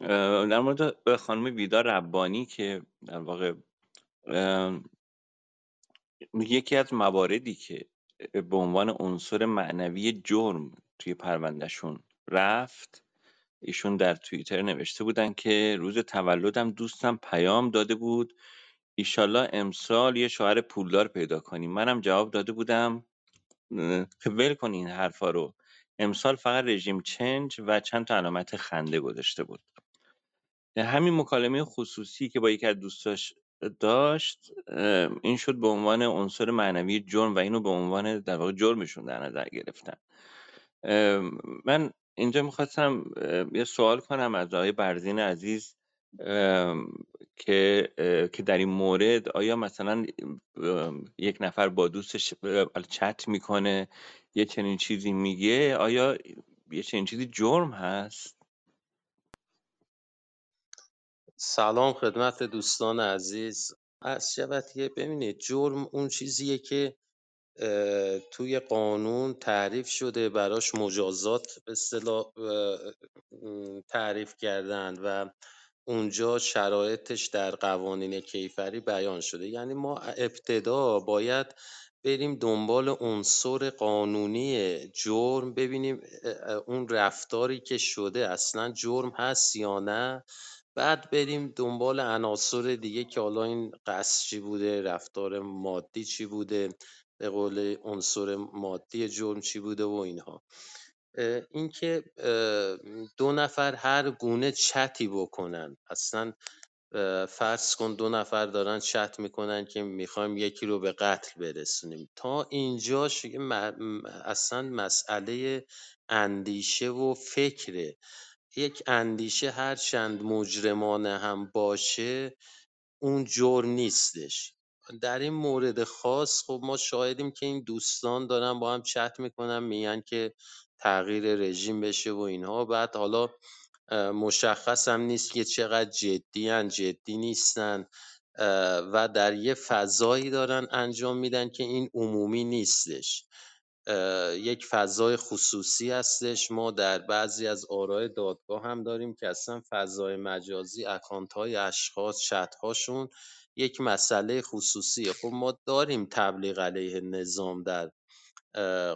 در مورد خانم ویدا ربانی که در واقع یکی از مواردی که به عنوان عنصر معنوی جرم توی پروندهشون رفت ایشون در توییتر نوشته بودن که روز تولدم دوستم پیام داده بود ایشالله امسال یه شوهر پولدار پیدا کنیم منم جواب داده بودم ول کن این حرفا رو. امسال فقط رژیم چنج و چند تا علامت خنده گذاشته بود. همین مکالمه خصوصی که با یکی از دوستاش داشت این شد به عنوان عنصر معنوی جرم و اینو به عنوان در واقع جرمشون در نظر گرفتن. من اینجا می‌خواستم یه سوال کنم از آقای برزین عزیز. که که در این مورد آیا مثلا یک نفر با دوستش چت می‌کنه یه چنین چیزی میگه آیا یه چنین چیزی جرم هست؟ سلام خدمت دوستان عزیز. از که ببینید جرم اون چیزیه که توی قانون تعریف شده براش مجازات به تعریف کردند و اونجا شرایطش در قوانین کیفری بیان شده. یعنی ما ابتدا باید بریم دنبال عنصر قانونی جرم ببینیم اون رفتاری که شده اصلا جرم هست یا نه. بعد بریم دنبال عناصر دیگه که حالا این قصد چی بوده رفتار مادی چی بوده به قول عنصر مادی جرم چی بوده و اینها. اینکه دو نفر هر گونه چتی بکنن. اصلا فرض کن دو نفر دارن چت می‌کنن که می‌خوایم یکی رو به قتل برسونیم. تا اینجاش اصلا مسئله اندیشه و فکره. یک اندیشه هر چند مجرمانه هم باشه اون جرم نیستش. در این مورد خاص خب ما شاهدیم که این دوستان دارن با هم چت می‌کنن میگن که تغییر رژیم بشه و اینها. بعد حالا مشخص هم نیست که چقدر جدی هن جدی نیستن و در یه فضایی دارن انجام میدن که این عمومی نیستش. یک فضای خصوصی هستش. ما در بعضی از آرای دادگاه هم داریم که اصلا فضای مجازی اکانت های اشخاص چت هاشون یک مسئله خصوصیه. خب ما داریم تبلیغ علیه نظام در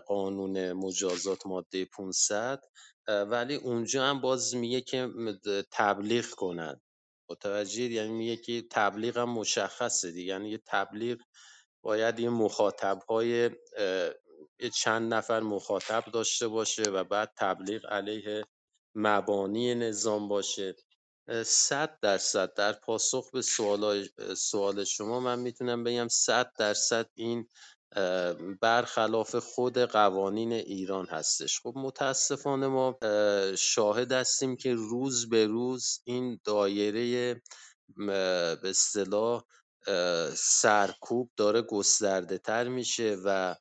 قانون مجازات ماده 500 ولی اونجا هم باز میگه که تبلیغ کنند متوجه یعنی میگه که تبلیغ هم مشخصه دیگه. یعنی یه تبلیغ باید یه مخاطب های چند نفر مخاطب داشته باشه و بعد تبلیغ علیه مبانی نظام باشه. صد درصد در پاسخ به سوال, سوال شما من می‌تونم بگم صد درصد این برخلاف خود قوانین ایران هستش. خب متاسفانه ما شاهد هستیم که روز به روز این دایره به اصطلاح سرکوب داره گسترده تر میشه و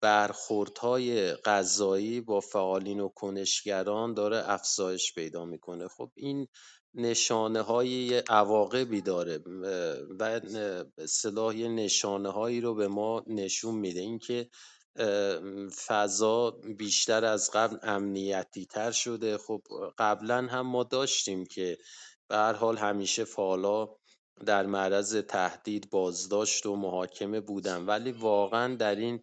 برخوردهای قضایی با فعالین و کنشگران داره افزایش پیدا می‌کنه. خب این نشانه های عواقبی داره و صلاح نشانه هایی رو به ما نشون میده. اینکه فضا بیشتر از قبل امنیتی تر شده. خب قبلا هم ما داشتیم که به هر حال همیشه فعالا در معرض تهدید بازداشت و محاکمه بودن ولی واقعا در این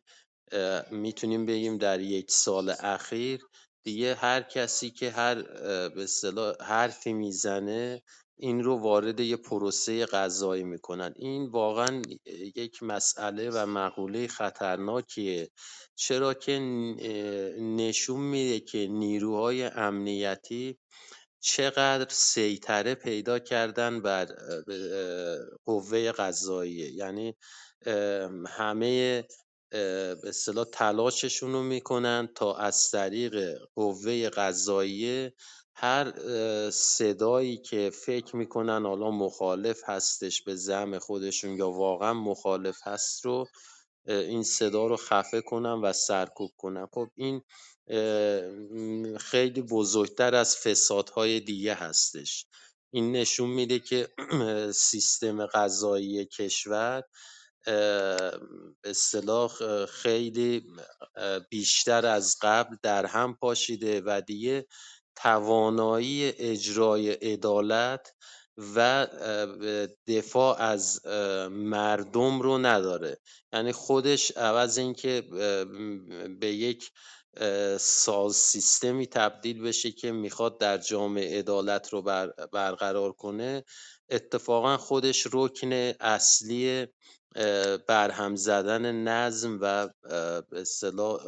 می‌تونیم بگیم در یک سال اخیر دیگه هر کسی که هر به اصطلاح حرفی می‌زنه این رو وارد یه پروسه قضایی می‌کنن. این واقعا یک مسئله و مقوله خطرناکیه. چرا که نشون میده که نیروهای امنیتی چقدر سیطره پیدا کردن بر قوه قضاییه. یعنی همه به اصطلاح تلاششون رو می‌کنن تا از طریق قوه قضاییه هر صدایی که فکر می‌کنن حالا مخالف هستش به زم خودشون یا واقعا مخالف هست رو این صدا رو خفه کنن و سرکوب کنن خب این خیلی بزرگتر از فسادهای دیگه هستش. این نشون میده که سیستم قضایی کشور به اصطلاح خیلی بیشتر از قبل در هم پاشیده و دیگه توانایی اجرای عدالت و دفاع از مردم رو نداره. یعنی خودش عوض اینکه به یک ساز سیستمی تبدیل بشه که می‌خواد در جامعه عدالت رو برقرار کنه اتفاقا خودش رکن اصلی برهم زدن نظم و به اصطلاح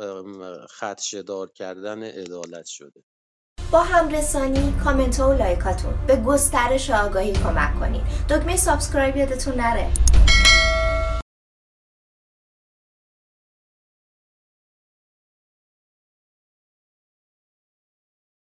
خدشدار کردن عدالت شده. با همرسانی کامنت ها و لایکاتون. به گسترش آگاهی کمک کنید. دکمه subscribe یادتون نره.